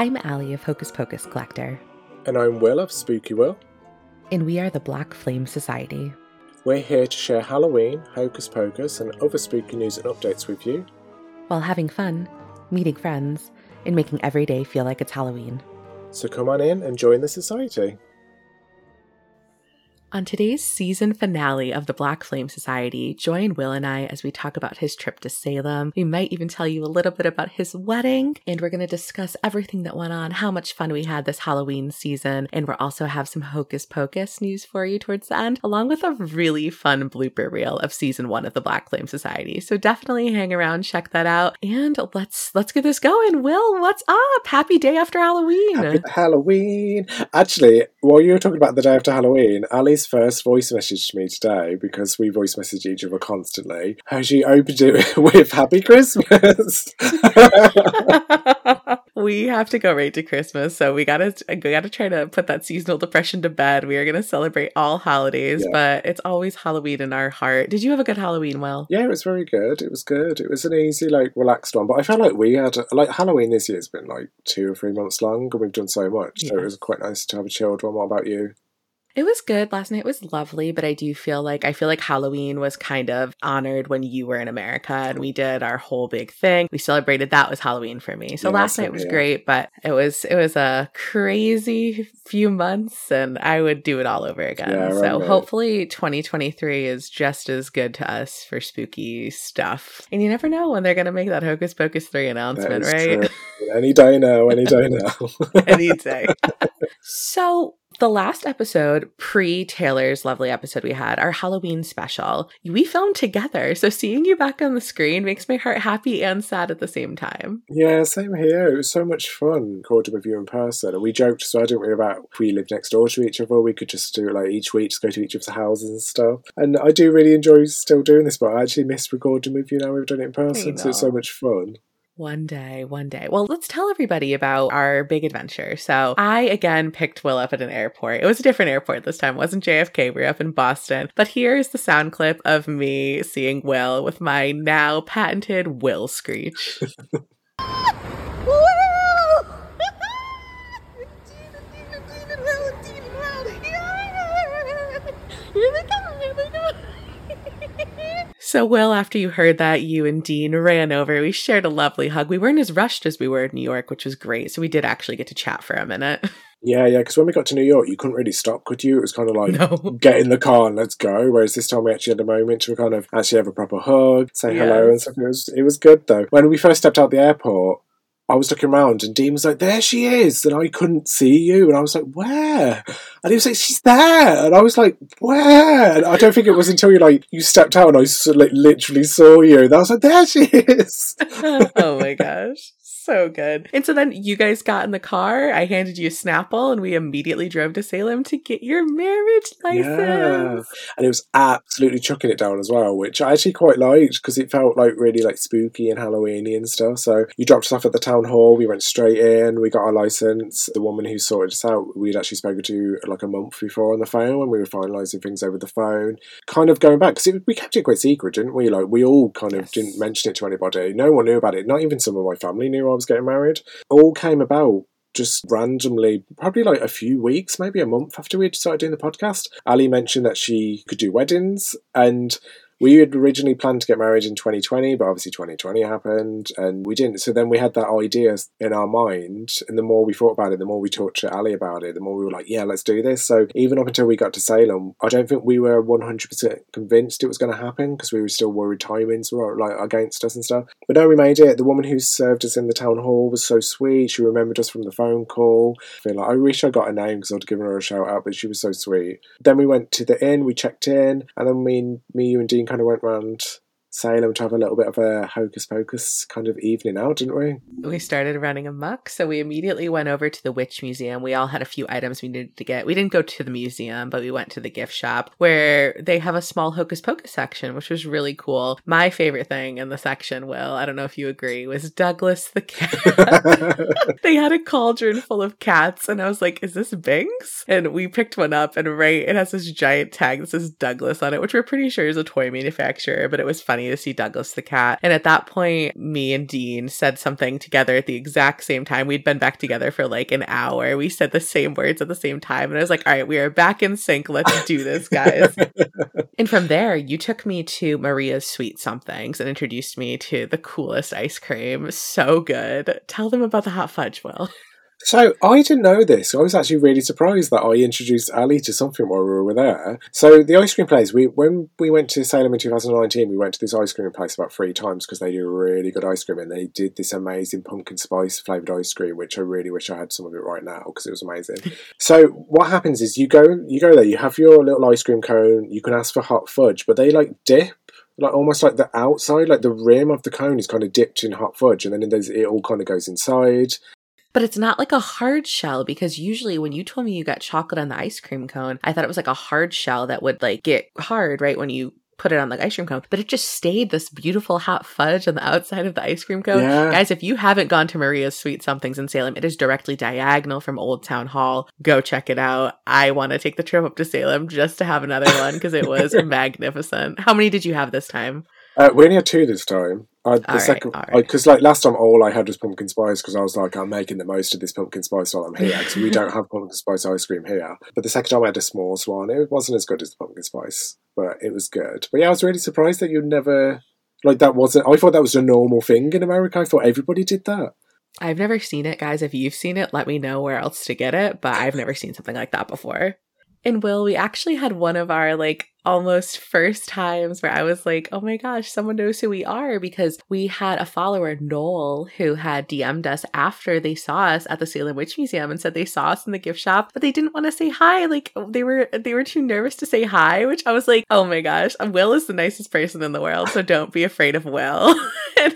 I'm Allie of Hocus Pocus Collector. And I'm Will of Spooky Will. And we are the Black Flame Society. We're here to share Halloween, Hocus Pocus, and other spooky news and updates with you. While having fun, meeting friends, and making every day feel like it's Halloween. So come on in and join the society. On today's season finale of the Black Flame Society, join Will and I as we talk about his trip to Salem. We might even tell you a little bit about his wedding, and we're going to discuss everything that went on, how much fun we had this Halloween season, and we'll also have some Hocus Pocus news for you towards the end, along with a really fun blooper reel of season one of the Black Flame Society. So definitely hang around, check that out, and let's let's get this going. Will, what's up? Happy day after Halloween. Happy Halloween. Actually, while you were talking about the day after Halloween, First voice message to me today, because we voice message each other constantly, how she opened it with Happy Christmas. we have to go right to Christmas, so we gotta we gotta try to put that seasonal depression to bed. We are gonna celebrate all holidays, yeah. but it's always Halloween in our heart. Did you have a good Halloween, Well, Yeah, it was very good. It was good. It was an easy, like, relaxed one. But I felt like we had like Halloween this year has been like two or three months long, and we've done so much. So it was quite nice to have a chilled one. What about you? It was good. Last night was lovely, but I do feel like I feel like Halloween was kind of honored when you were in America and we did our whole big thing. We celebrated that was Halloween for me. So yeah, last night was great, but it was it was a crazy few months and I would do it all over again. Yeah, so hopefully 2023 is just as good to us for spooky stuff. And you never know when they're going to make that Hocus Pocus 3 announcement, right? True. Any day now, any day now. any day. so the last episode, pre Taylor's lovely episode we had, our Halloween special, we filmed together. So seeing you back on the screen makes my heart happy and sad at the same time. Yeah, same here. It was so much fun recording with you in person. And we joked, so I didn't worry about if we lived next door to each other, we could just do it like each week, just go to each other's houses and stuff. And I do really enjoy still doing this, but I actually miss recording with you now we've done it in person. So it's so much fun. One day, one day. Well, let's tell everybody about our big adventure. So, I again picked Will up at an airport. It was a different airport this time. It wasn't JFK. We were up in Boston. But here is the sound clip of me seeing Will with my now patented Will screech. So, Will, after you heard that, you and Dean ran over. We shared a lovely hug. We weren't as rushed as we were in New York, which was great. So, we did actually get to chat for a minute. Yeah, yeah, because when we got to New York, you couldn't really stop, could you? It was kind of like, no. get in the car and let's go. Whereas this time we actually had a moment to kind of actually have a proper hug, say hello and stuff. It was, it was good though. When we first stepped out the airport, I was looking around and Dean was like, there she is. And I couldn't see you. And I was like, where? And he was like, she's there. And I was like, where? And I don't think it was until you like, you stepped out and I like, literally saw you. And I was like, there she is. oh my gosh so good. And so then you guys got in the car. I handed you a Snapple, and we immediately drove to Salem to get your marriage license. Yeah. And it was absolutely chucking it down as well, which I actually quite liked because it felt like really like spooky and Halloweeny and stuff. So you dropped us off at the town hall. We went straight in. We got our license. The woman who sorted us out, we'd actually spoken to like a month before on the phone when we were finalising things over the phone. Kind of going back because we kept it quite secret, didn't we? Like we all kind of yes. didn't mention it to anybody. No one knew about it. Not even some of my family knew I was getting married. All came about just randomly, probably like a few weeks, maybe a month after we started doing the podcast. Ali mentioned that she could do weddings, and we had originally planned to get married in 2020, but obviously 2020 happened and we didn't. So then we had that idea in our mind. And the more we thought about it, the more we talked to Ali about it, the more we were like, yeah, let's do this. So even up until we got to Salem, I don't think we were 100% convinced it was going to happen because we were still worried timings were like against us and stuff. But no, we made it. The woman who served us in the town hall was so sweet. She remembered us from the phone call. I feel like I wish I got a name because I'd given her a shout out, but she was so sweet. Then we went to the inn, we checked in, and then me, me you and Dean kind of went round Salem to have a little bit of a hocus pocus kind of evening out, didn't we? We started running amok, so we immediately went over to the Witch Museum. We all had a few items we needed to get. We didn't go to the museum, but we went to the gift shop where they have a small hocus pocus section, which was really cool. My favorite thing in the section, Will, I don't know if you agree, was Douglas the cat. they had a cauldron full of cats, and I was like, is this Binks? And we picked one up, and right, it has this giant tag that says Douglas on it, which we're pretty sure is a toy manufacturer, but it was funny funny to see Douglas the cat. And at that point, me and Dean said something together at the exact same time. We'd been back together for like an hour. We said the same words at the same time. And I was like, all right, we are back in sync. Let's do this, guys. and from there, you took me to Maria's Sweet Somethings and introduced me to the coolest ice cream. So good. Tell them about the hot fudge, Will. So I didn't know this. I was actually really surprised that I introduced Ali to something while we were there. So the ice cream place, we when we went to Salem in 2019, we went to this ice cream place about three times because they do really good ice cream and they did this amazing pumpkin spice flavored ice cream, which I really wish I had some of it right now because it was amazing. so what happens is you go you go there, you have your little ice cream cone, you can ask for hot fudge, but they like dip like almost like the outside, like the rim of the cone is kind of dipped in hot fudge, and then it all kind of goes inside. But it's not like a hard shell because usually when you told me you got chocolate on the ice cream cone, I thought it was like a hard shell that would like get hard, right? When you put it on the ice cream cone, but it just stayed this beautiful hot fudge on the outside of the ice cream cone. Yeah. Guys, if you haven't gone to Maria's Sweet Somethings in Salem, it is directly diagonal from Old Town Hall. Go check it out. I want to take the trip up to Salem just to have another one because it was magnificent. How many did you have this time? Uh, we only had two this time. I, the second, because right, like last time, all I had was pumpkin spice because I was like, I'm making the most of this pumpkin spice while I'm here because we don't have pumpkin spice ice cream here. But the second time I had a small one, it wasn't as good as the pumpkin spice, but it was good. But yeah, I was really surprised that you never like that wasn't. I thought that was a normal thing in America. I thought everybody did that. I've never seen it, guys. If you've seen it, let me know where else to get it. But I've never seen something like that before. And Will, we actually had one of our like almost first times where I was like, oh my gosh, someone knows who we are because we had a follower, Noel, who had DM'd us after they saw us at the Salem Witch Museum and said they saw us in the gift shop, but they didn't want to say hi. Like oh, they were they were too nervous to say hi, which I was like, oh my gosh, Will is the nicest person in the world, so don't be afraid of Will. and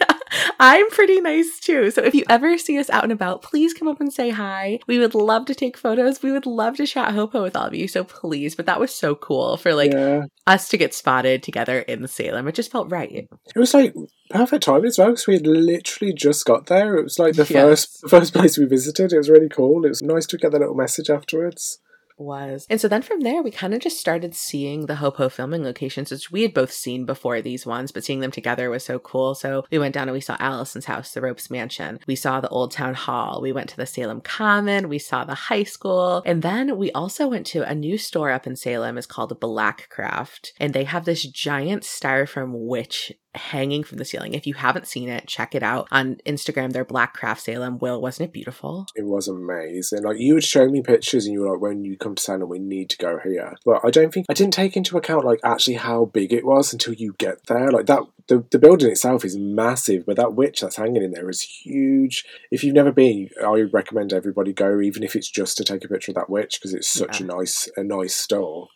I'm pretty nice too. So if you ever see us out and about, please come up and say hi. We would love to take photos. We would love to chat Hopo with all of you. So please, but that was so cool for like yeah. us to get spotted together in Salem. It just felt right. It was like perfect time as well because we had literally just got there. It was like the yes. first the first place we visited. It was really cool. It was nice to get that little message afterwards was. And so then from there, we kind of just started seeing the Hopo filming locations, which we had both seen before these ones, but seeing them together was so cool. So we went down and we saw Allison's house, the Ropes Mansion. We saw the Old Town Hall. We went to the Salem Common. We saw the high school. And then we also went to a new store up in Salem. It's called Black Craft. And they have this giant styrofoam witch hanging from the ceiling. If you haven't seen it, check it out on Instagram. They're Black Craft Salem. Will, wasn't it beautiful? It was amazing. Like you would show me pictures, and you were like, "When you come to Salem, we need to go here." But I don't think I didn't take into account like actually how big it was until you get there. Like that, the the building itself is massive, but that witch that's hanging in there is huge. If you've never been, I recommend everybody go, even if it's just to take a picture of that witch, because it's such yeah. a nice a nice store.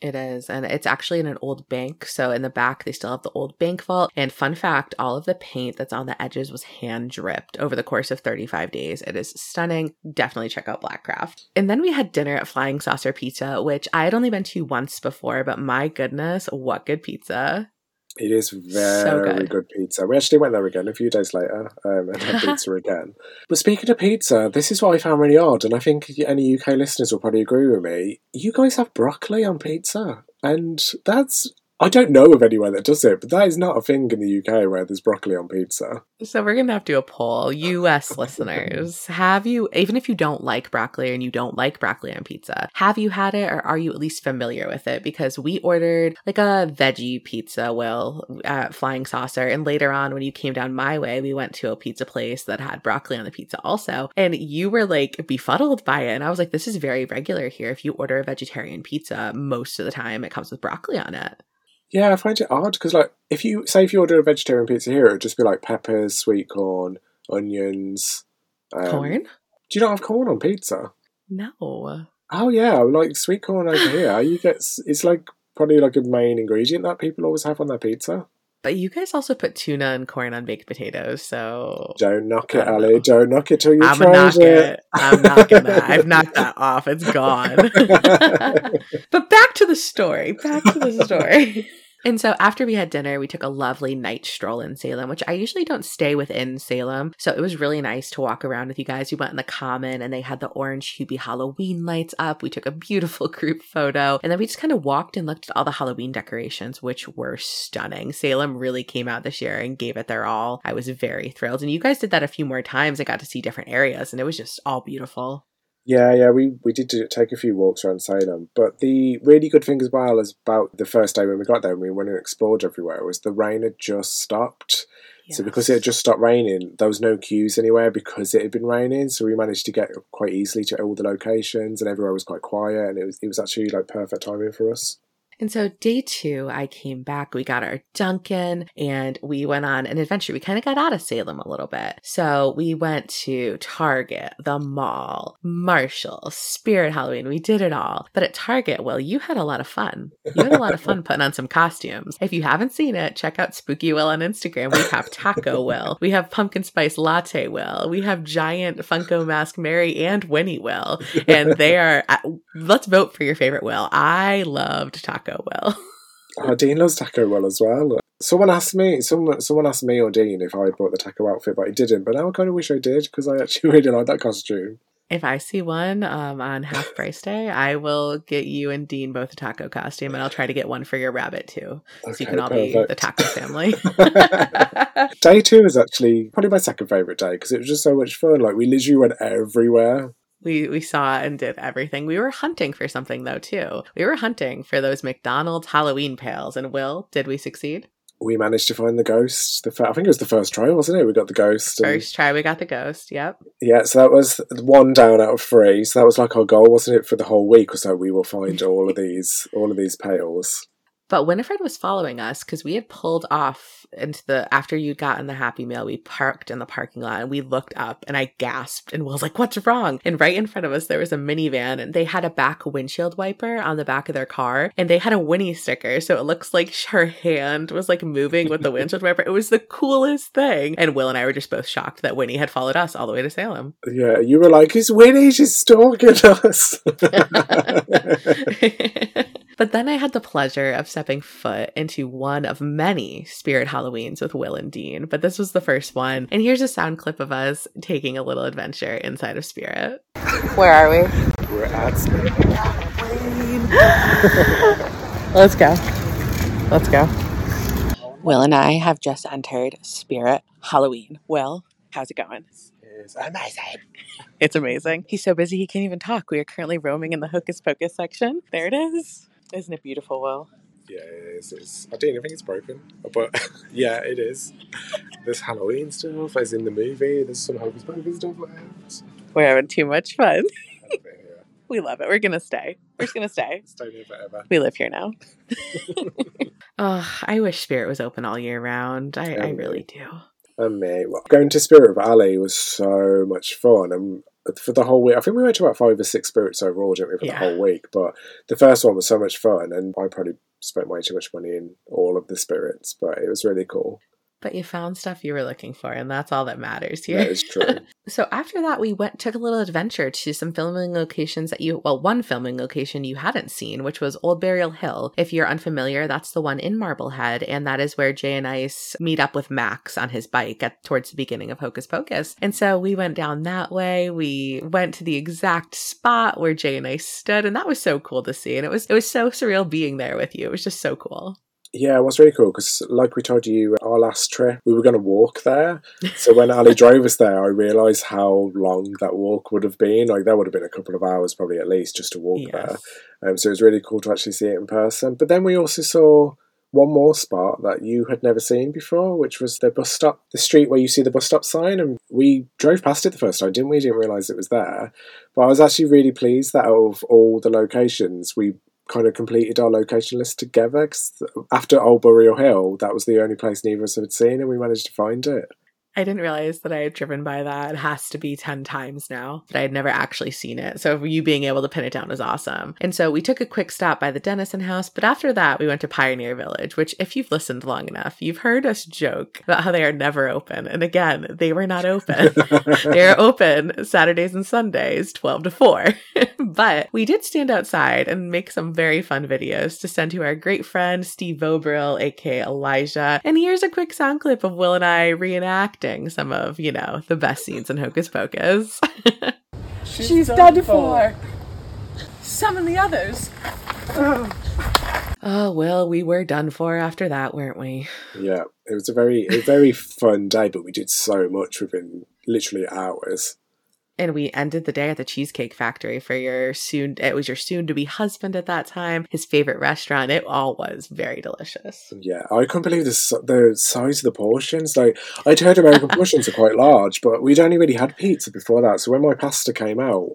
It is. And it's actually in an old bank. So in the back, they still have the old bank vault. And fun fact all of the paint that's on the edges was hand dripped over the course of 35 days. It is stunning. Definitely check out Blackcraft. And then we had dinner at Flying Saucer Pizza, which I had only been to once before, but my goodness, what good pizza. It is very so good. good. pizza. We actually went there again a few days later um, and had pizza again. But speaking of pizza, this is what I found really odd, and I think any UK listeners will probably agree with me. You guys have broccoli on pizza, and that's I don't know of anywhere that does it, but that is not a thing in the UK where there's broccoli on pizza. So we're gonna have to do a poll, US listeners. Have you, even if you don't like broccoli and you don't like broccoli on pizza, have you had it or are you at least familiar with it? Because we ordered like a veggie pizza, Will, at Flying Saucer, and later on when you came down my way, we went to a pizza place that had broccoli on the pizza also, and you were like befuddled by it, and I was like, this is very regular here. If you order a vegetarian pizza, most of the time it comes with broccoli on it. Yeah, I find it odd because, like, if you say if you order a vegetarian pizza here, it'd just be like peppers, sweet corn, onions, um, corn. Do you not have corn on pizza? No. Oh yeah, like sweet corn over here. You get it's like probably like a main ingredient that people always have on their pizza. But you guys also put tuna and corn on baked potatoes, so don't knock it, Ali. Know. Don't knock it till you I'm try it. it. I'm knocking that. I've knocked that off. It's gone. but back to the story. Back to the story. And so after we had dinner, we took a lovely night stroll in Salem, which I usually don't stay within Salem. So it was really nice to walk around with you guys. We went in the common and they had the orange Hubie Halloween lights up. We took a beautiful group photo and then we just kind of walked and looked at all the Halloween decorations, which were stunning. Salem really came out this year and gave it their all. I was very thrilled. And you guys did that a few more times. I got to see different areas and it was just all beautiful. Yeah, yeah, we, we did do, take a few walks around Salem. But the really good thing as well is about the first day when we got there and we went and explored everywhere was the rain had just stopped. Yes. So because it had just stopped raining, there was no queues anywhere because it had been raining. So we managed to get quite easily to all the locations and everywhere was quite quiet and it was it was actually like perfect timing for us. And so day two, I came back, we got our Dunkin' and we went on an adventure. We kind of got out of Salem a little bit. So we went to Target, the mall, Marshall, Spirit Halloween. We did it all. But at Target, well, you had a lot of fun. You had a lot of fun putting on some costumes. If you haven't seen it, check out Spooky Will on Instagram. We have Taco Will. We have Pumpkin Spice Latte Will. We have Giant Funko Mask Mary and Winnie Will. And they are, uh, let's vote for your favorite Will. I loved Taco Taco Well. oh, Dean loves Taco Well as well. Someone asked me, someone, someone asked me or Dean if I bought the Taco outfit, but I didn't. But now I kind of wish I did because I actually really like that costume. If I see one um, on half price day, I will get you and Dean both a taco costume, and I'll try to get one for your rabbit too, so you can all perfect. be the taco family. day two is actually probably my second favorite day because it was just so much fun. Like we literally went everywhere. We we saw and did everything. We were hunting for something though too. We were hunting for those McDonald's Halloween pails. And Will, did we succeed? We managed to find the ghost. The I think it was the first try, wasn't it? We got the ghost. And... First try, we got the ghost. Yep. Yeah, so that was one down out of three. So that was like our goal, wasn't it, for the whole week? or so we will find all of these, all of these pails. But Winifred was following us because we had pulled off into the after you'd gotten the Happy Meal, we parked in the parking lot and we looked up and I gasped and was like, What's wrong? And right in front of us there was a minivan and they had a back windshield wiper on the back of their car and they had a Winnie sticker. So it looks like her hand was like moving with the windshield wiper. It was the coolest thing. And Will and I were just both shocked that Winnie had followed us all the way to Salem. Yeah, you were like, Is Winnie? She's stalking us. But then I had the pleasure of stepping foot into one of many Spirit Halloweens with Will and Dean, but this was the first one. And here's a sound clip of us taking a little adventure inside of Spirit. Where are we? We're at Spirit Halloween. Let's go. Let's go. Will and I have just entered Spirit Halloween. Will, how's it going? It's amazing. It's amazing. He's so busy he can't even talk. We are currently roaming in the Hocus Pocus section. There it is. Isn't it beautiful, Will? Yeah, it is. It's, I don't even think it's broken, but yeah, it is. There's Halloween stuff, as in the movie. There's some Hocus Pocus stuff left. We're having too much fun. we love it. We're gonna stay. We're just gonna stay. stay here forever. We live here now. oh, I wish Spirit was open all year round. I, I really do. And me, well, going to Spirit of Alley was so much fun, and for the whole week. I think we went to about five or six spirits overall, didn't we, for yeah. the whole week? But the first one was so much fun, and I probably spent way too much money in all of the spirits, but it was really cool but you found stuff you were looking for, and that's all that matters here. That is true. so after that, we went took a little adventure to some filming locations that you well, one filming location you hadn't seen, which was Old Burial Hill. If you're unfamiliar, that's the one in Marblehead, and that is where Jay and Ice meet up with Max on his bike at towards the beginning of Hocus Pocus. And so we went down that way. We went to the exact spot where Jay and Ice stood, and that was so cool to see. And it was it was so surreal being there with you. It was just so cool. Yeah, it was really cool because, like we told you, our last trip, we were going to walk there. So when Ali drove us there, I realised how long that walk would have been. Like, that would have been a couple of hours, probably at least, just to walk yes. there. Um, so it was really cool to actually see it in person. But then we also saw one more spot that you had never seen before, which was the bus stop, the street where you see the bus stop sign. And we drove past it the first time, didn't we? Didn't realise it was there. But I was actually really pleased that out of all the locations, we kind of completed our location list together after Old Burial Hill, that was the only place neither of us had seen, and we managed to find it. I didn't realize that I had driven by that. It has to be 10 times now, but I had never actually seen it. So you being able to pin it down is awesome. And so we took a quick stop by the Dennison house, but after that, we went to Pioneer Village, which, if you've listened long enough, you've heard us joke about how they are never open. And again, they were not open. they are open Saturdays and Sundays, 12 to 4. but we did stand outside and make some very fun videos to send to our great friend, Steve Voboril, aka Elijah. And here's a quick sound clip of Will and I reenacting some of, you know, the best scenes in Hocus Pocus. She's, She's done, done for. Summon the others. Oh well, we were done for after that, weren't we? Yeah, it was a very a very fun day, but we did so much within literally hours and we ended the day at the cheesecake factory for your soon it was your soon to be husband at that time his favorite restaurant. It all was very delicious. Yeah i couldn't believe the, the size of the portions. Like i'd heard american portions are quite large but we'd only really had pizza before that. So when my pasta came out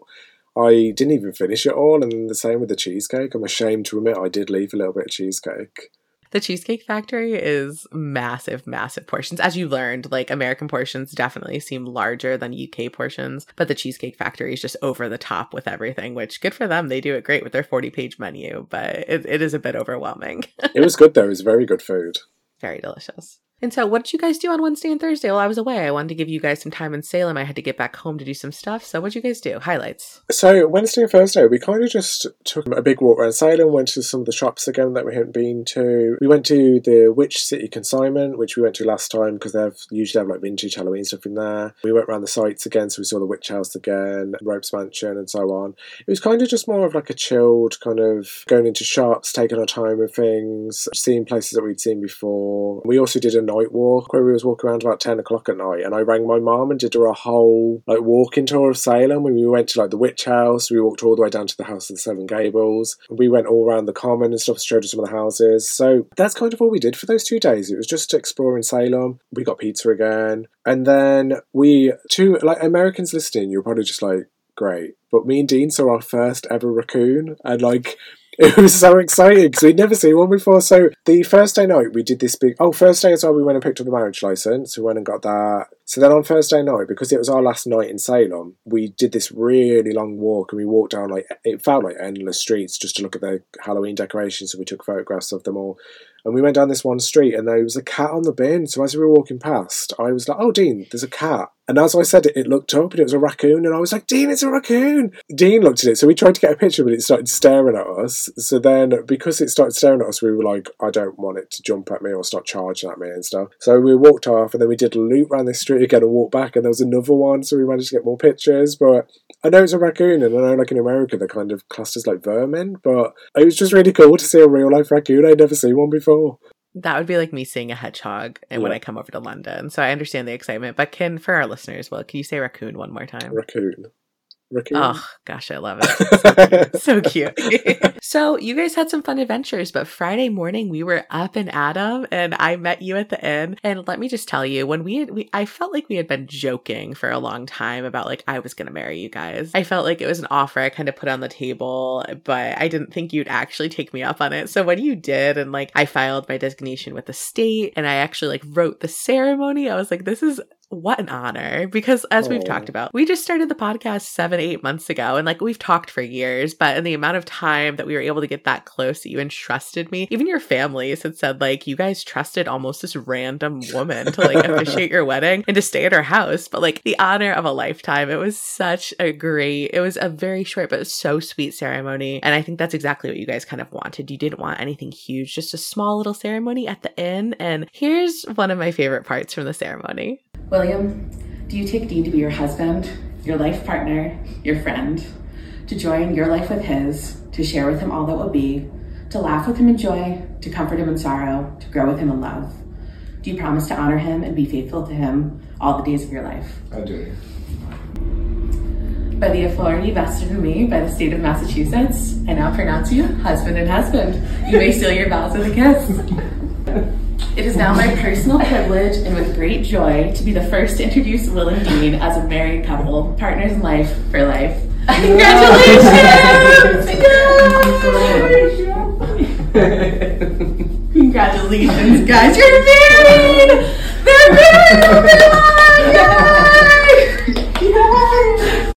i didn't even finish it all. And the same with the cheesecake. I'm ashamed to admit i did leave a little bit of cheesecake the Cheesecake Factory is massive, massive portions. As you learned, like American portions definitely seem larger than UK portions, but the Cheesecake Factory is just over the top with everything, which good for them. They do it great with their 40 page menu, but it, it is a bit overwhelming. it was good though. It was very good food. Very delicious. And so, what did you guys do on Wednesday and Thursday while I was away? I wanted to give you guys some time in Salem. I had to get back home to do some stuff. So, what did you guys do? Highlights. So, Wednesday and Thursday, we kind of just took a big walk around Salem, went to some of the shops again that we hadn't been to. We went to the Witch City Consignment, which we went to last time because they have usually have like vintage Halloween stuff in there. We went around the sites again, so we saw the Witch House again, Ropes Mansion, and so on. It was kind of just more of like a chilled kind of going into shops, taking our time with things, seeing places that we'd seen before. We also did a night walk where we was walking around about 10 o'clock at night and I rang my mum and did her a whole like walking tour of Salem. When we went to like the witch house. We walked all the way down to the house of the seven gables. We went all around the common and stuff showed her some of the houses. So that's kind of all we did for those two days. It was just exploring Salem. We got pizza again. And then we two like Americans listening you're probably just like great. But me and Dean saw our first ever raccoon. And like it was so exciting because we'd never seen one before. So the first day night we did this big. Oh, first day as well we went and picked up the marriage license. We went and got that. So then on Thursday night, because it was our last night in Salem, we did this really long walk and we walked down like it felt like endless streets just to look at the Halloween decorations. So we took photographs of them all. And we went down this one street and there was a cat on the bin. So as we were walking past, I was like, "Oh, Dean, there's a cat." And as I said it, it looked up and it was a raccoon. And I was like, Dean, it's a raccoon. Dean looked at it. So we tried to get a picture, but it started staring at us. So then, because it started staring at us, we were like, I don't want it to jump at me or start charging at me and stuff. So we walked off and then we did a loop around the street again and walked back. And there was another one. So we managed to get more pictures. But I know it's a raccoon. And I know, like in America, they're kind of classed as like vermin. But it was just really cool to see a real life raccoon. I'd never seen one before. That would be like me seeing a hedgehog and yeah. when I come over to London. So I understand the excitement. But can for our listeners, well, can you say raccoon one more time? Raccoon. Raccoon. Oh gosh, I love it. So, so cute. so you guys had some fun adventures, but Friday morning we were up and at 'em, and I met you at the inn. And let me just tell you, when we had, we, I felt like we had been joking for a long time about like I was gonna marry you guys. I felt like it was an offer I kind of put on the table, but I didn't think you'd actually take me up on it. So when you did, and like I filed my designation with the state, and I actually like wrote the ceremony, I was like, this is what an honor. Because as we've talked oh. about we just started the podcast seven eight months ago and like we've talked for years but in the amount of time that we were able to get that close that you entrusted me even your families had said like you guys trusted almost this random woman to like officiate your wedding and to stay at her house. But like the honor of a lifetime it was such a great it was a very short but so sweet ceremony. And i think that's exactly what you guys kind of wanted. You didn't want anything huge just a small little ceremony at the inn. And here's one of my favorite parts from the ceremony William, do you take Dean to be your husband, your life partner, your friend, to join your life with his, to share with him all that will be, to laugh with him in joy, to comfort him in sorrow, to grow with him in love? Do you promise to honor him and be faithful to him all the days of your life? I do. By the authority vested in me by the state of Massachusetts, I now pronounce you husband and husband. You may seal your vows with a kiss. It is now my personal privilege and with great joy to be the first to introduce Will and Dean as a married couple, partners in life for life. Congratulations! Congratulations, guys! You're married. They're married. Yay!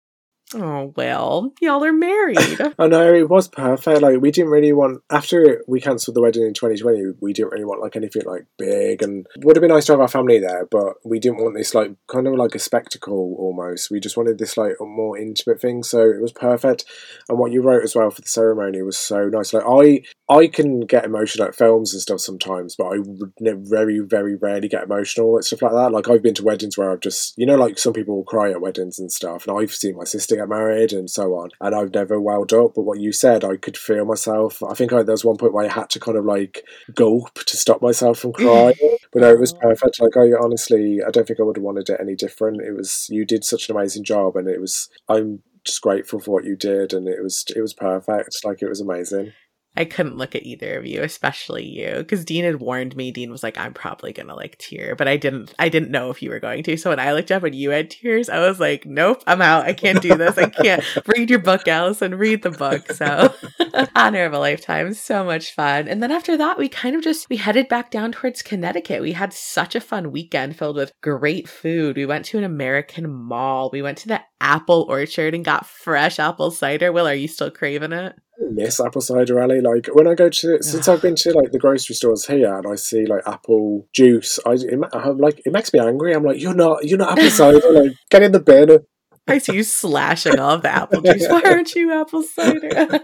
Well, y'all are married. I know it was perfect. Like we didn't really want after we cancelled the wedding in 2020. We didn't really want like anything like big, and would have been nice to have our family there, but we didn't want this like kind of like a spectacle almost. We just wanted this like more intimate thing. So it was perfect. And what you wrote as well for the ceremony was so nice. Like I, I can get emotional at films and stuff sometimes, but I very, very rarely get emotional at stuff like that. Like I've been to weddings where I've just, you know, like some people will cry at weddings and stuff, and I've seen my sister get married and so on, and I've never welled up. But what you said, I could feel myself. I think I, there was one point where I had to kind of like gulp to stop myself from crying. but no, it was perfect. Like I honestly, I don't think I would have wanted it any different. It was you did such an amazing job, and it was. I'm just grateful for what you did, and it was it was perfect. Like it was amazing. I couldn't look at either of you, especially you, because Dean had warned me. Dean was like, "I'm probably gonna like tear," but I didn't. I didn't know if you were going to. So when I looked up and you had tears, I was like, "Nope, I'm out. I can't do this. I can't read your book, Allison. Read the book." So honor of a lifetime, so much fun. And then after that, we kind of just we headed back down towards Connecticut. We had such a fun weekend filled with great food. We went to an American mall. We went to the apple orchard and got fresh apple cider. Will, are you still craving it? Miss apple cider alley. Like when I go to since I've been to like the grocery stores here and I see like apple juice, I it, I'm like it makes me angry. I'm like you're not you're not apple cider. Like get in the bin. I see you slashing all the apple juice. Why aren't you apple cider?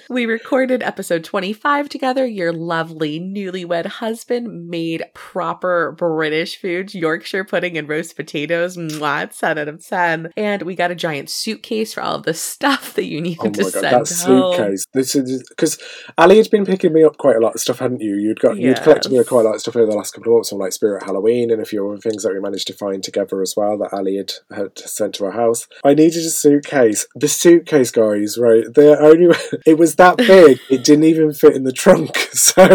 we recorded episode 25 together. Your lovely newlywed husband made proper British food, Yorkshire pudding and roast potatoes. Mwah, 10 out of 10. And we got a giant suitcase for all of the stuff that you needed Oh to my god, send that home. suitcase! This is because Ali had been picking me up quite a lot of stuff, hadn't you? You'd got you'd collected me Yes. quite a lot of stuff over the last couple of months, from like Spirit Halloween and a few other things that we managed to find together as well that Ali had, had sent to our house. I needed a suitcase. The suitcase, guys, right? The only it was that big, it didn't even fit in the trunk. So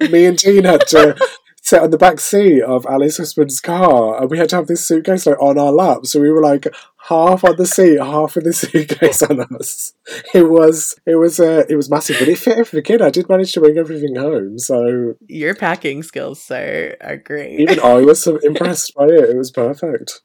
me and Dean had to. Sit on the back seat of Ali's husband's car, and we had to have this suitcase like on our lap. So we were like half on the seat, half with the suitcase on us. It was, it was, uh, it was massive, but it fit everything. I did manage to bring everything home, so Your packing skills, sir, are great. even I was so impressed by it. It was perfect.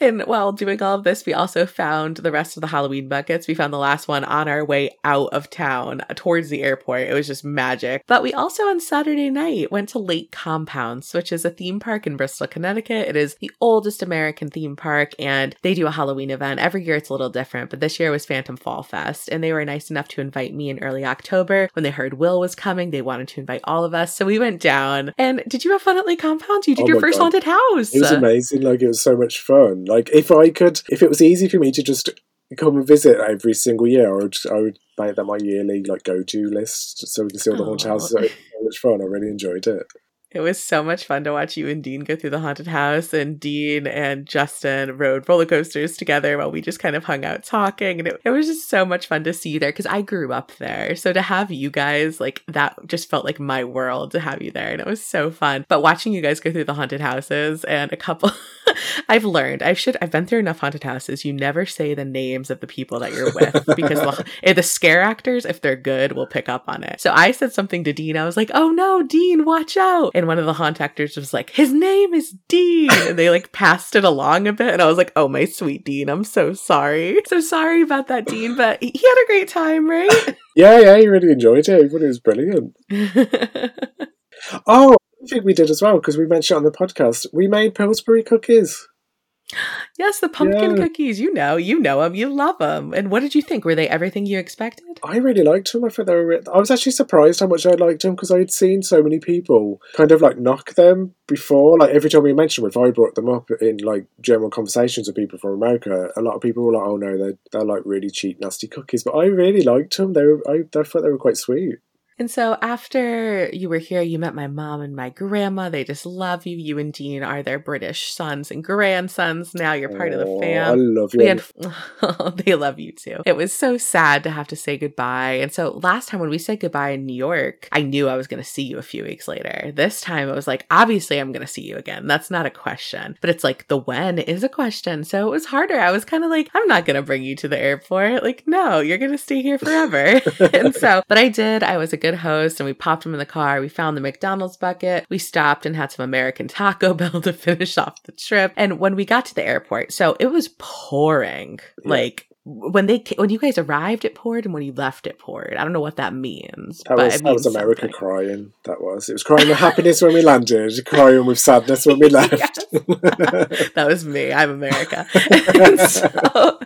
And while doing all of this, we also found the rest of the Halloween buckets. We found the last one on our way out of town uh, towards the airport. It was just magic. But we also on Saturday night went to Lake Compounce, which is a theme park in Bristol, Connecticut. It is the oldest American theme park, and they do a Halloween event. Every year it's a little different, but this year was Phantom Fall Fest, and they were nice enough to invite me in early October. When they heard Will was coming, they wanted to invite all of us. So we went down. And did you have fun at Lake Compounce? You did Oh your first God. haunted house. It was amazing. Like it was so much fun. Like if I could, if it was easy for me to just come and visit every single year, I would, I would make that my yearly like go to list so we can see all the haunted houses. It was so much fun. I really enjoyed it. It was so much fun to watch you and Dean go through the haunted house, and Dean and Justin rode roller coasters together while we just kind of hung out talking. And it, it was just so much fun to see you there because I grew up there. So to have you guys, like, that just felt like my world to have you there. And it was so fun. But watching you guys go through the haunted houses and a couple, I've learned, I should, I've been through enough haunted houses. You never say the names of the people that you're with because the, eh, the scare actors, if they're good, will pick up on it. So I said something to Dean. I was like, oh no, Dean, watch out. And one of the haunt actors was like, his name is Dean. And they like passed it along a bit. And I was like, oh, my sweet Dean, I'm so sorry. So sorry about that, Dean, but he he had a great time, right? Yeah, yeah, he really enjoyed it. He thought it was brilliant. Oh, I think we did as well because we mentioned it on the podcast. We made Pillsbury cookies. yes, the pumpkin Yeah. cookies. You know, you know them, you love them. And what did you think? Were they everything you expected? I really liked them. I thought they were. re- I was actually surprised how much I liked them because I'd seen so many people kind of like knock them before. Like every time we mentioned them, if I brought them up in like general conversations with people from America, a lot of people were like, "Oh no, they're they're like really cheap, nasty cookies." But I really liked them. They were. I, I thought they were quite sweet. And so after you were here, you met my mom and my grandma. They just love you. You and Dean are their British sons and grandsons. Now you're part of the Oh, fam. I love you. Had they love you too. It was so sad to have to say goodbye. And so last time when we said goodbye in New York, I knew I was going to see you a few weeks later. This time it was like obviously I'm going to see you again. That's not a question. But it's like the when is a question. So it was harder. I was kind of like I'm not going to bring you to the airport. Like no, you're going to stay here forever. and so but I did. I was a good host and we popped him in the car. We found the McDonald's bucket. We stopped and had some American Taco Bell to finish off the trip. And when we got to the airport, so it was pouring. Yeah. Like when they when you guys arrived, it poured, and when you left, it poured. I don't know what that means. That but was, it that was America something. crying. That was. It was crying with happiness when we landed, crying with sadness when we left. that was me. I'm America. So-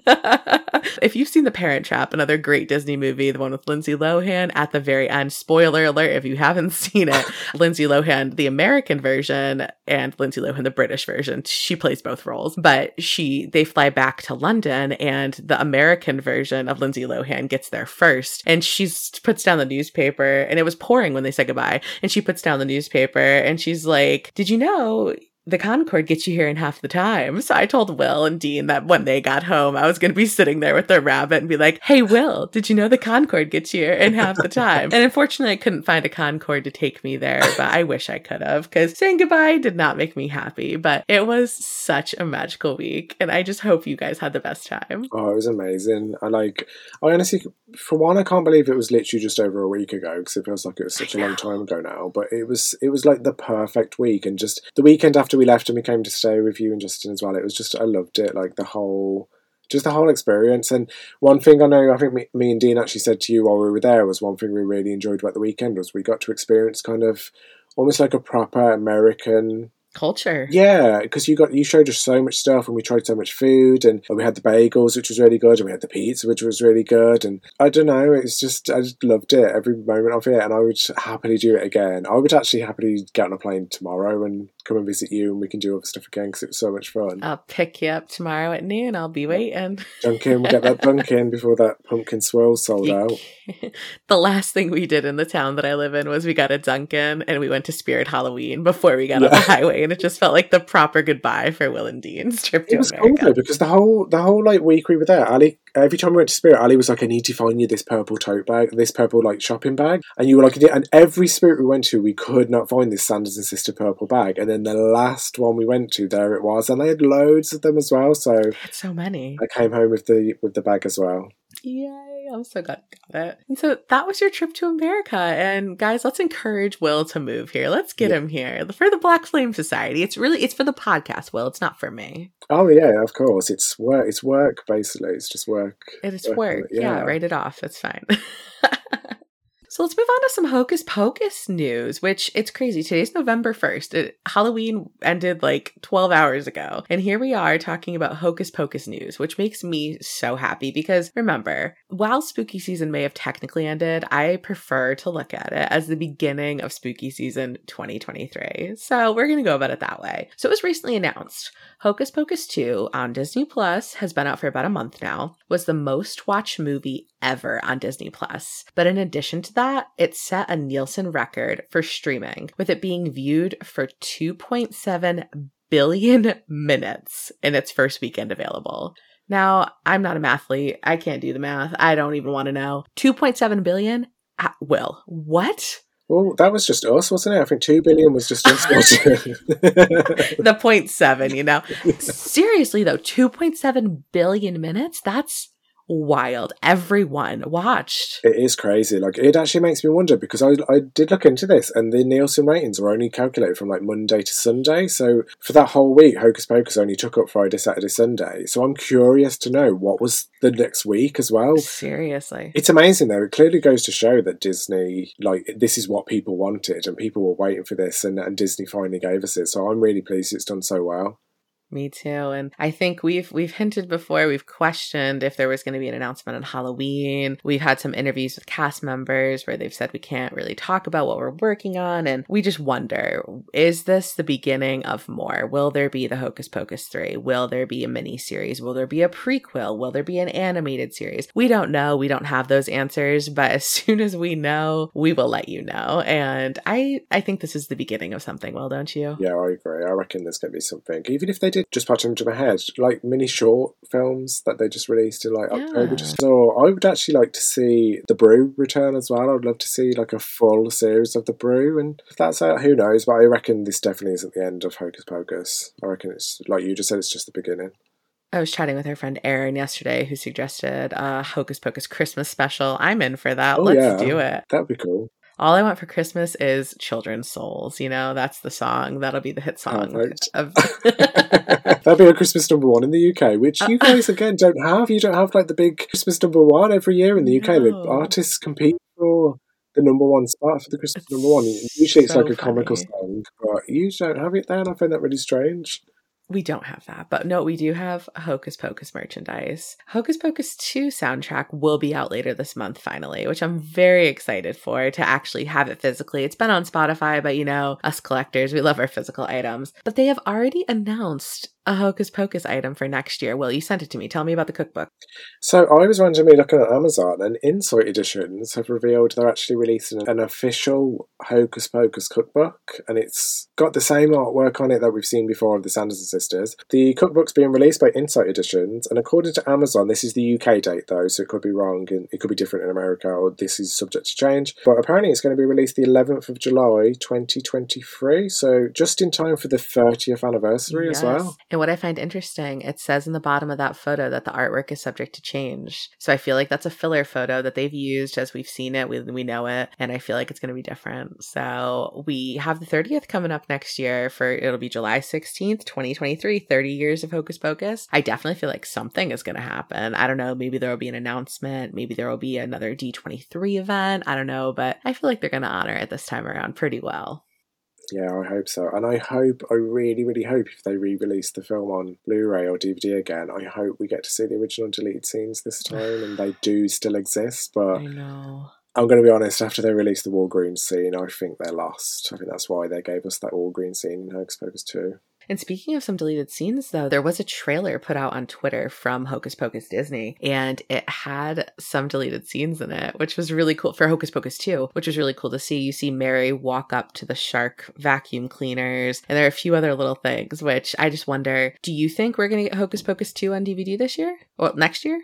if you've seen The Parent Trap, another great Disney movie, the one with Lindsay Lohan, at the very end, spoiler alert if you haven't seen it, Lindsay Lohan, the American version, and Lindsay Lohan, the British version, she plays both roles. But she, they fly back to London, and the American version of Lindsay Lohan gets there first, and she puts down the newspaper, and it was pouring when they said goodbye, and she puts down the newspaper, and she's like, "Did you know?" The Concorde gets you here in half the time. So I told Will and Dean that when they got home, I was going to be sitting there with their rabbit and be like, Hey, Will, did you know the Concorde gets you here in half the time? and unfortunately, I couldn't find a Concorde to take me there, but I wish I could have because saying goodbye did not make me happy. But it was such a magical week. And I just hope you guys had the best time. Oh, it was amazing. I like. I honestly, for one, I can't believe it was literally just over a week ago because it feels like it was such a long time ago now. But it was, it was like the perfect week, and just the weekend after we left and we came to stay with you and Justin as well. It was just, I loved it. Like the whole, just the whole experience. And one thing I know, I think me, me and Dean actually said to you while we were there was one thing we really enjoyed about the weekend was we got to experience kind of almost like a proper American Culture. yeah, because you got you showed us so much stuff, and we tried so much food, and we had the bagels, which was really good, and we had the pizza, which was really good, and I don't know, it's just I just loved it every moment of it, and I would happily do it again. I would actually happily get on a plane tomorrow and come and visit you, and we can do other stuff again because it was so much fun. I'll pick you up tomorrow at noon. I'll be waiting. Dunkin', we'll get that pumpkin before that pumpkin swirl sold out. the last thing we did in the town that I live in was we got a Dunkin' and we went to Spirit Halloween before we got on the highway, and it just felt like the proper goodbye for Will and Dean's trip to It was cool though because the whole the whole like week we were there, Ali. Every time we went to Spirit, Ali was like, "I need to find you this purple tote bag, this purple like shopping bag," and you were like, "And every Spirit we went to, we could not find this Sanderson Sister purple bag." And then the last one we went to, there it was, and they had loads of them as well. So so many. I came home with the with the bag as well. Yay. I'm so glad you got it. And so that was your trip to America. And guys, let's encourage Will to move here. Let's get Yeah. him here for the Black Flame Society. It's really it's for the podcast, Will. It's not for me. Oh yeah, of course. It's work. It's work basically. It's just work. It is Work work. Yeah. yeah. write it off. It's fine. so let's move on to some Hocus Pocus news, which it's crazy. Today's November 1st. It, Halloween ended like 12 hours ago. And here we are talking about Hocus Pocus news, which makes me so happy because remember, while spooky season may have technically ended, I prefer to look at it as the beginning of spooky season 2023. So we're going to go about it that way. So it was recently announced Hocus Pocus 2 on Disney Plus has been out for about a month now, was the most watched movie ever on Disney Plus. But in addition to that, it set a Nielsen record for streaming, with it being viewed for 2.7 billion minutes in its first weekend available. Now, I'm not a mathlete. I can't do the math. I don't even want to know. 2.7 billion? Ah, Will, what? Well, that was just us, wasn't it? I think two billion was just us the point seven, you know. Seriously though, 2.7 billion minutes? That's wild. Everyone watched. It is crazy. Like it actually makes me wonder because I I did look into this and the Nielsen ratings are only calculated from like Monday to Sunday. So for that whole week, Hocus Pocus only took up Friday, Saturday, Sunday. So I'm curious to know what was the next week as well. Seriously. It's amazing though. It clearly goes to show that Disney, like, this is what people wanted and people were waiting for this and, and Disney finally gave us it. So I'm really pleased it's done so well. Me too. And I think we've we've hinted before, we've questioned if there was going to be an announcement on Halloween. We've had some interviews with cast members where they've said we can't really talk about what we're working on and we just wonder, is this the beginning of more? Will there be the Hocus Pocus 3? Will there be a mini series? Will there be a prequel? Will there be an animated series? We don't know. We don't have those answers, but as soon as we know, we will let you know. And I I think this is the beginning of something, well, don't you? Yeah, I agree. I reckon there's going to be something. Even if they did just patch into my head, like mini short films that they just released in like Yeah. October. Just so I would actually like to see the Brew return as well. I'd love to see like a full series of the Brew, and if that's out, who knows? But I reckon this definitely isn't the end of Hocus Pocus. I reckon it's like you just said, it's just the beginning. I was chatting with our friend Erin yesterday who suggested a Hocus Pocus Christmas special. I'm in for that. Oh, Let's yeah. do it. That'd be cool. All I want for Christmas is children's souls. You know, that's the song. That'll be the hit song Perfect. of That'll be a Christmas number one in the UK, which you uh, guys again don't have. You don't have like the big Christmas number one every year in the UK. The artists compete for the number one spot for the Christmas number one. Usually it's like a comical funny. song, but you don't have it there, and I find that really strange. We don't have that, but no, we do have Hocus Pocus merchandise. Hocus Pocus 2 soundtrack will be out later this month, finally, which I'm very excited for to actually have it physically. It's been on Spotify, but you know, us collectors, we love our physical items. But they have already announced a Hocus Pocus item for next year. Will, you sent it to me. Tell me about the cookbook. So I was randomly looking at Amazon, and Insight Editions have revealed they're actually releasing an official Hocus Pocus cookbook, and it's got the same artwork on it that we've seen before of the Sanderson sisters. The cookbook's being released by Insight Editions, and according to Amazon, this is the UK date though, so it could be wrong, and it could be different in America, or this is subject to change. But apparently, it's going to be released the 11th of July, 2023, so just in time for the 30th anniversary as well. And what I find interesting, it says in the bottom of that photo that the artwork is subject to change. So I feel like that's a filler photo that they've used as we've seen it, we, we know it, and I feel like it's going to be different. So we have the 30th coming up next year for it'll be July 16th, 2023, 30 years of Hocus Pocus. I definitely feel like something is going to happen. I don't know, maybe there will be an announcement, maybe there will be another D23 event. I don't know, but I feel like they're going to honor it this time around pretty well. Yeah, I hope so. And I hope, I really, really hope if they re release the film on Blu ray or DVD again, I hope we get to see the original deleted scenes this time and they do still exist. But I know. I'm going to be honest, after they released the Walgreens scene, I think they're lost. I think that's why they gave us that Walgreens scene in Hocus Pocus 2. And speaking of some deleted scenes, though, there was a trailer put out on Twitter from Hocus Pocus Disney, and it had some deleted scenes in it, which was really cool for Hocus Pocus 2, which was really cool to see. You see Mary walk up to the shark vacuum cleaners, and there are a few other little things, which I just wonder do you think we're going to get Hocus Pocus 2 on DVD this year? Or next year?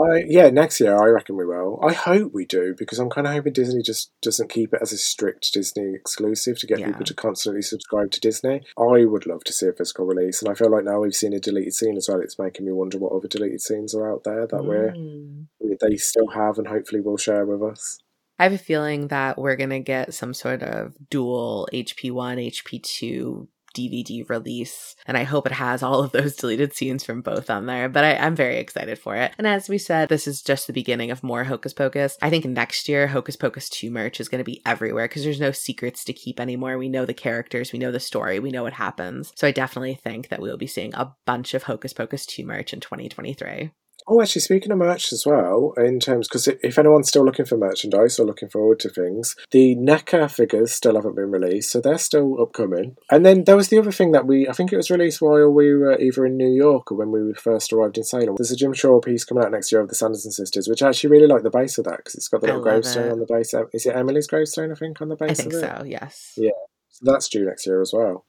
I, yeah, next year I reckon we will. I hope we do because I'm kind of hoping Disney just doesn't keep it as a strict Disney exclusive to get Yeah. people to constantly subscribe to Disney. I would love to see a physical release, and I feel like now we've seen a deleted scene as well. It's making me wonder what other deleted scenes are out there that we're Mm. they still have and hopefully will share with us. I have a feeling that we're going to get some sort of dual HP1, HP2 DVD release. And I hope it has all of those deleted scenes from both on there. But I, I'm very excited for it. And as we said, this is just the beginning of more Hocus Pocus. I think next year, Hocus Pocus 2 merch is going to be everywhere because there's no secrets to keep anymore. We know the characters, we know the story, we know what happens. So I definitely think that we will be seeing a bunch of Hocus Pocus 2 merch in 2023. Oh, actually, speaking of merch as well, in terms because if anyone's still looking for merchandise or looking forward to things, the NECA figures still haven't been released, so they're still upcoming. And then there was the other thing that we, I think it was released while we were either in New York or when we first arrived in Salem. There's a Jim Shore piece coming out next year of the Sanderson sisters, which I actually really like the base of that because it's got the I little gravestone it. on the base. Is it Emily's gravestone? I think on the base I think of it. so, yes. Yeah. So that's due next year as well.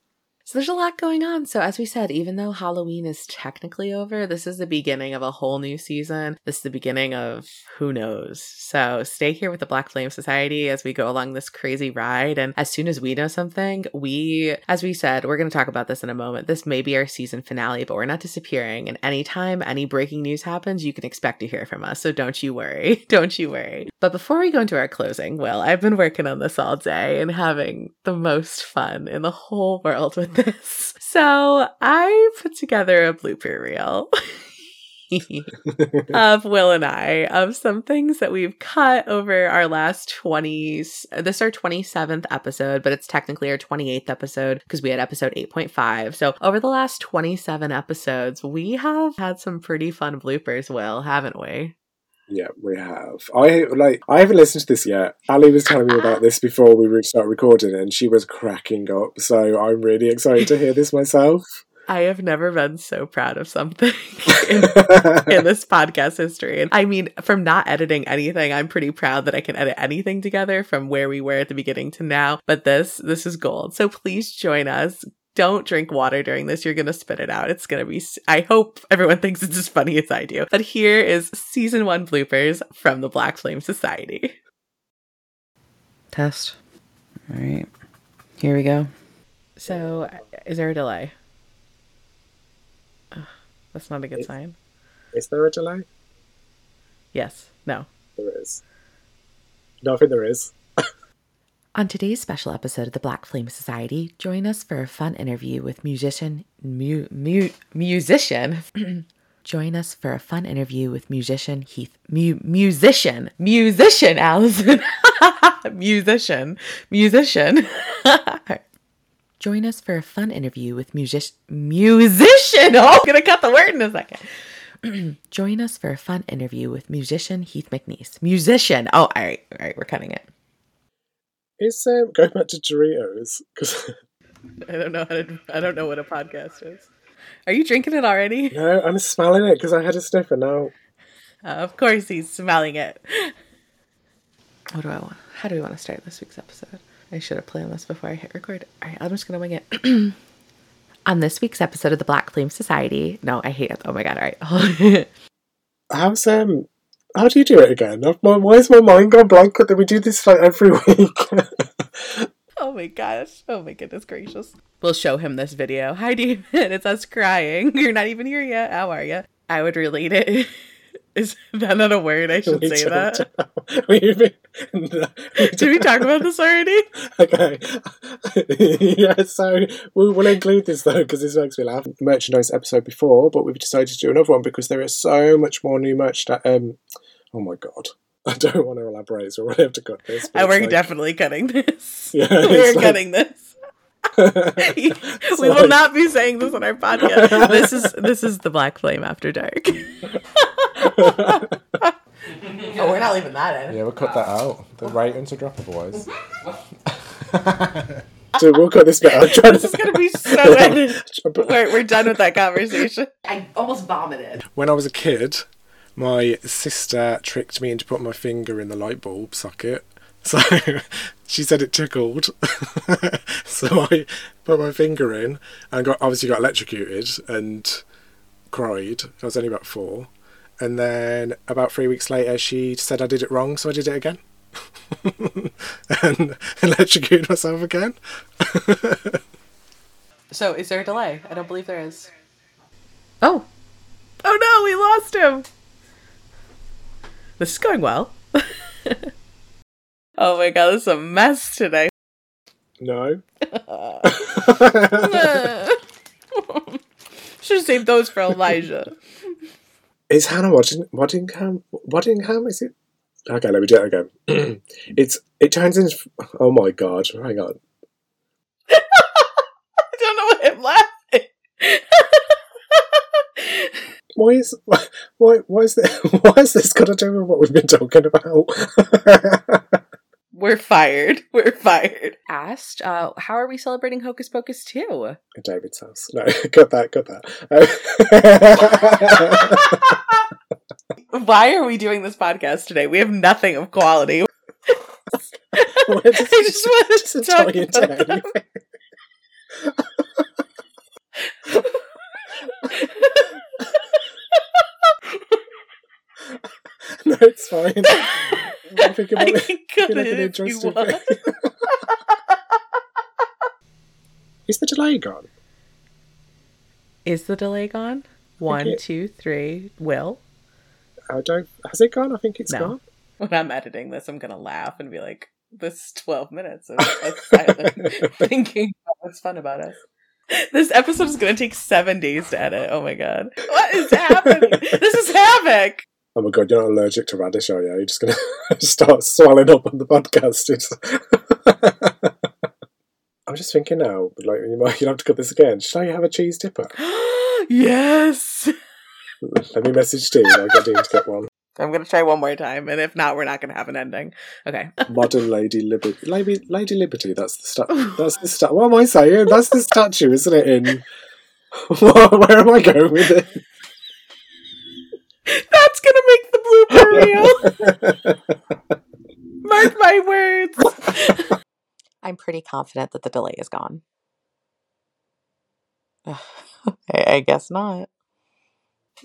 So there's a lot going on. So as we said, even though Halloween is technically over, this is the beginning of a whole new season. This is the beginning of who knows. So stay here with the Black Flame Society as we go along this crazy ride. And as soon as we know something, we, as we said, we're going to talk about this in a moment. This may be our season finale, but we're not disappearing. And anytime any breaking news happens, you can expect to hear from us. So don't you worry. Don't you worry. But before we go into our closing, Wil, I've been working on this all day and having the most fun in the whole world with this. So I put together a blooper reel. of Wil and I of some things that we've cut over our last 20s. This is our 27th episode, but it's technically our 28th episode because we had episode 8.5. So over the last 27 episodes, we have had some pretty fun bloopers, Wil, haven't we? Yeah, we have. I like. I haven't listened to this yet. Ally was telling me about this before we start recording, and she was cracking up. So I'm really excited to hear this myself. I have never been so proud of something in, in this podcast history. And I mean, from not editing anything, I'm pretty proud that I can edit anything together from where we were at the beginning to now. But this, this is gold. So please join us. Don't drink water during this. You're going to spit it out. It's going to be, I hope everyone thinks it's as funny as I do. But here is season one bloopers from the Black Flame Society. Test. All right. Here we go. So, is there a delay? Ugh, that's not a good It- sign. Is there a delay? Yes. No. There is. No, I think there is. On today's special episode of the Black Flame Society, join us for a fun interview with musician mu, mu, musician. join us for a fun interview with musician Heath mu, musician musician Allison musician musician. join us for a fun interview with music musician. Oh, I'm gonna cut the word in a second. join us for a fun interview with musician Heath McNeese. Musician. Oh, all right, all right, we're cutting it. Is um, going back to Doritos because I don't know how to. I don't know what a podcast is. Are you drinking it already? no, I'm smelling it because I had a sniffer now. Uh, of course, he's smelling it. What do I want? How do we want to start this week's episode? I should have planned this before I hit record. All right, I'm just gonna wing it. On this week's episode of the Black Flame Society. No, I hate it. Oh my god! All right. How's um? How do you do it again? Why is my mind gone blank? Did we do this like every week? oh my gosh! Oh my goodness gracious! We'll show him this video. Hi, David. It's us crying. You're not even here yet. How are you? I would relate it. Is that not a word? I should We say that. know. We've no, we Did we talk about this already? Okay. yeah, so we'll, we'll include this though because this makes me laugh. Merchandise episode before, but we've decided to do another one because there is so much more new merch that. Um, oh my god, I don't want to elaborate, so we'll have to cut this. And we're like- definitely cutting this. Yeah, we're like- cutting this. we It's will like- not be saying this on our podcast. This is this is the Black Flame After Dark. Oh, we're not leaving that in. Yeah, we'll cut that out. The ratings will drop otherwise. so we'll cut this bit out. I'm This is gonna be so edited. to. We're, we're done with that conversation. I almost vomited. When I was a kid, my sister tricked me into putting my finger in the light bulb socket. So she said it tickled. so I put my finger in and got obviously got electrocuted and cried. I was only about four. And then about three weeks later, she said I did it wrong, so I did it again. and electrocuted myself again. So, is there a delay? I don't believe there is. Oh. Oh no, we lost him. This is going well. oh my god, this is a mess today. No. Should have saved those for Elijah. Is Hannah Wadding- Waddingham? Waddingham? Is it? Okay, let me do it again. it's it turns into. Oh my god! Hang on. I don't know why I'm laughing. Why is why why is this why is this got to do with what we've been talking about? We're fired. We're fired. Asked, uh, how are we celebrating Hocus Pocus 2? At David's house. No, cut that. Cut that. Why are we doing this podcast today? We have nothing of quality. We're I just wanted to talk about Dave. no, it's fine. I think I about can it. cut Feel like it if you want. Is the delay gone? Is the delay gone? One, it- two, three. Wil. I don't. Has it gone? I think it's No. gone. When I'm editing this, I'm gonna laugh and be like, "This is 12 minutes of, of silent thinking about what's fun about us." This episode is going to take seven days to edit. Oh my god. What is happening? this is havoc. Oh my god, you're not allergic to radish, are you? You're just gonna start swelling up on the podcast. I'm just thinking now, like you might you'll have to cut this again. Should I have a cheese dipper? yes. Let me message Dean. I'll get Dean to get one. I'm going to try one more time. And if not, we're not going to have an ending. Okay. Modern Lady Liberty. Lady, Lady Liberty. That's the sta- That's the sta- What am I saying? That's the statue, isn't it? In where am I going with it? That's going to make the. Mark my words. I'm pretty confident that the delay is gone. I, I guess not.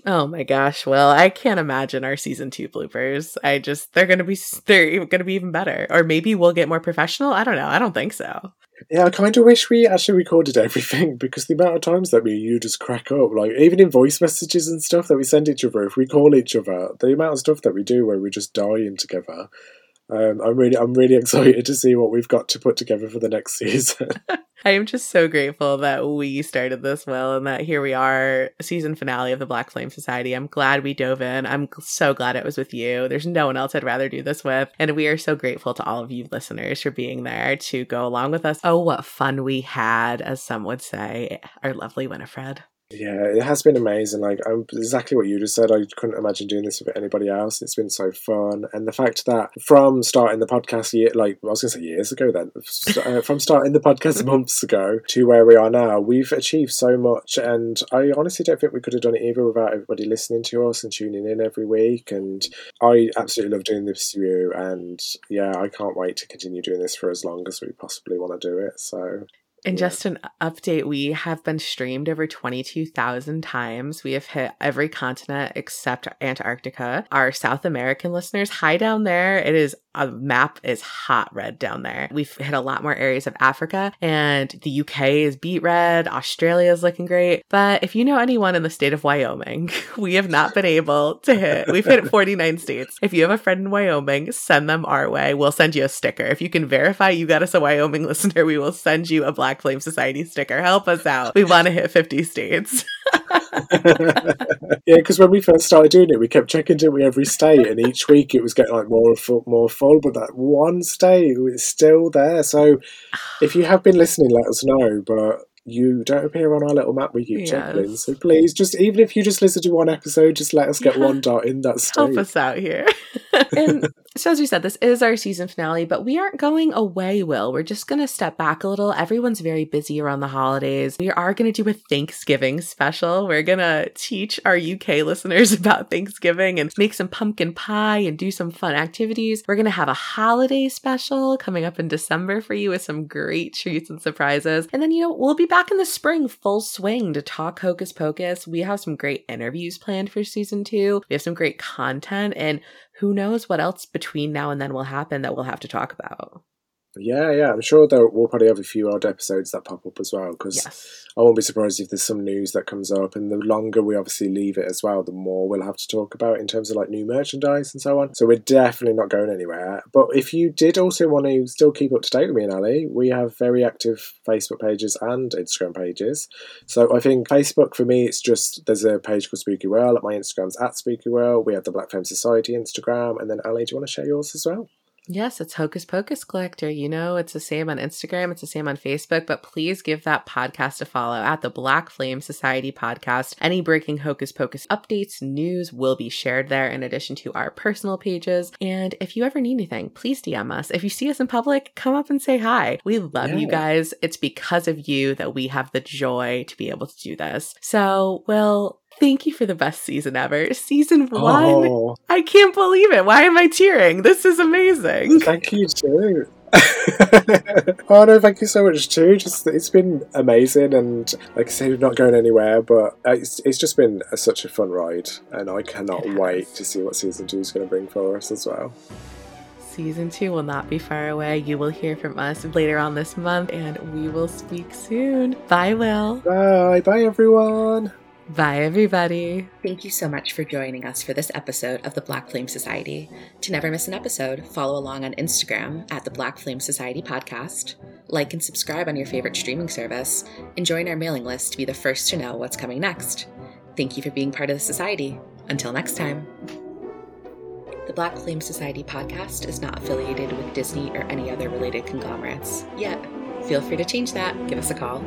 Oh my gosh. Well, I can't imagine our season two bloopers. I just, they're going to be, they're going to be even better. Or maybe we'll get more professional. I don't know. I don't think so. Yeah, I kind of wish we actually recorded everything because the amount of times that me and you just crack up, like even in voice messages and stuff that we send each other, if we call each other, the amount of stuff that we do where we're just dying together. Um, I'm really, I'm really excited to see what we've got to put together for the next season. I am just so grateful that we started this well and that here we are, season finale of the Black Flame Society. I'm glad we dove in. I'm so glad it was with you. There's no one else I'd rather do this with. And we are so grateful to all of you listeners for being there to go along with us. Oh, what fun we had, as some would say, our lovely Winifred. Yeah, it has been amazing. Like I'm exactly what you just said. I couldn't imagine doing this with anybody else. It's been so fun, and the fact that from starting the podcast, year, like I was going to say years ago, then uh, from starting the podcast months ago to where we are now, we've achieved so much. And I honestly don't think we could have done it either without everybody listening to us and tuning in every week. And I absolutely love doing this with you. And yeah, I can't wait to continue doing this for as long as we possibly want to do it. So and just an update, we have been streamed over 22,000 times. We have hit every continent except Antarctica. Our South American listeners, hi down there. It is a map is hot red down there. We've hit a lot more areas of Africa and the UK is beat red. Australia is looking great. But if you know anyone in the state of Wyoming, we have not been able to hit. We've hit 49 states. If you have a friend in Wyoming, send them our way. We'll send you a sticker. If you can verify you got us a Wyoming listener, we will send you a Black Flame Society sticker. Help us out. We want to hit 50 states. yeah, because when we first started doing it, we kept checking it with every state, and each week it was getting like more more full. But that one state is still there. So if you have been listening, let us know. But you don't appear on our little map we keep Yes. checking. So please, just even if you just listen to one episode, just let us get one dot in that state. Help us out here. and so, as we said, this is our season finale, but we aren't going away, Wil. We're just going to step back a little. Everyone's very busy around the holidays. We are going to do a Thanksgiving special. We're going to teach our UK listeners about Thanksgiving and make some pumpkin pie and do some fun activities. We're going to have a holiday special coming up in December for you with some great treats and surprises. And then, you know, we'll be back in the spring full swing to talk Hocus Pocus. We have some great interviews planned for season two. We have some great content and who knows what else between now and then will happen that we'll have to talk about. Yeah, yeah, I'm sure that we'll probably have a few odd episodes that pop up as well. Because Yes. I won't be surprised if there's some news that comes up, and the longer we obviously leave it as well, the more we'll have to talk about in terms of like new merchandise and so on. So we're definitely not going anywhere. But if you did also want to still keep up to date with me and Ally, we have very active Facebook pages and Instagram pages. So I think Facebook for me, it's just there's a page called Spooky World. My Instagram's at Spooky World. We have the Black Flame Society Instagram, and then Ally, do you want to share yours as well? Yes, it's Hocus Pocus Collector. You know, it's the same on Instagram, it's the same on Facebook, but please give that podcast a follow at the Black Flame Society podcast. Any breaking Hocus Pocus updates, news will be shared there in addition to our personal pages. And if you ever need anything, please DM us. If you see us in public, come up and say hi. We love you guys. It's because of you that we have the joy to be able to do this. So, Wil, thank you for the best season ever. Season one. Oh, I can't believe it. Why am I tearing? This is amazing. Thank you too. oh no, thank you so much too. Just it's been amazing, and like I said, we're not going anywhere, but it's it's just been a, such a fun ride, and I cannot It wait to see what season two is going to bring for us as well. Season two will not be far away. You will hear from us later on this month, and we will speak soon. Bye, Wil. Bye, bye everyone. Bye, everybody. Thank you so much for joining us for this episode of the Black Flame Society. To never miss an episode, follow along on Instagram at the Black Flame Society podcast, like and subscribe on your favorite streaming service, and join our mailing list to be the first to know what's coming next. Thank you for being part of the society. Until next time. The Black Flame Society podcast is not affiliated with Disney or any other related conglomerates. Yet, feel free to change that. Give us a call.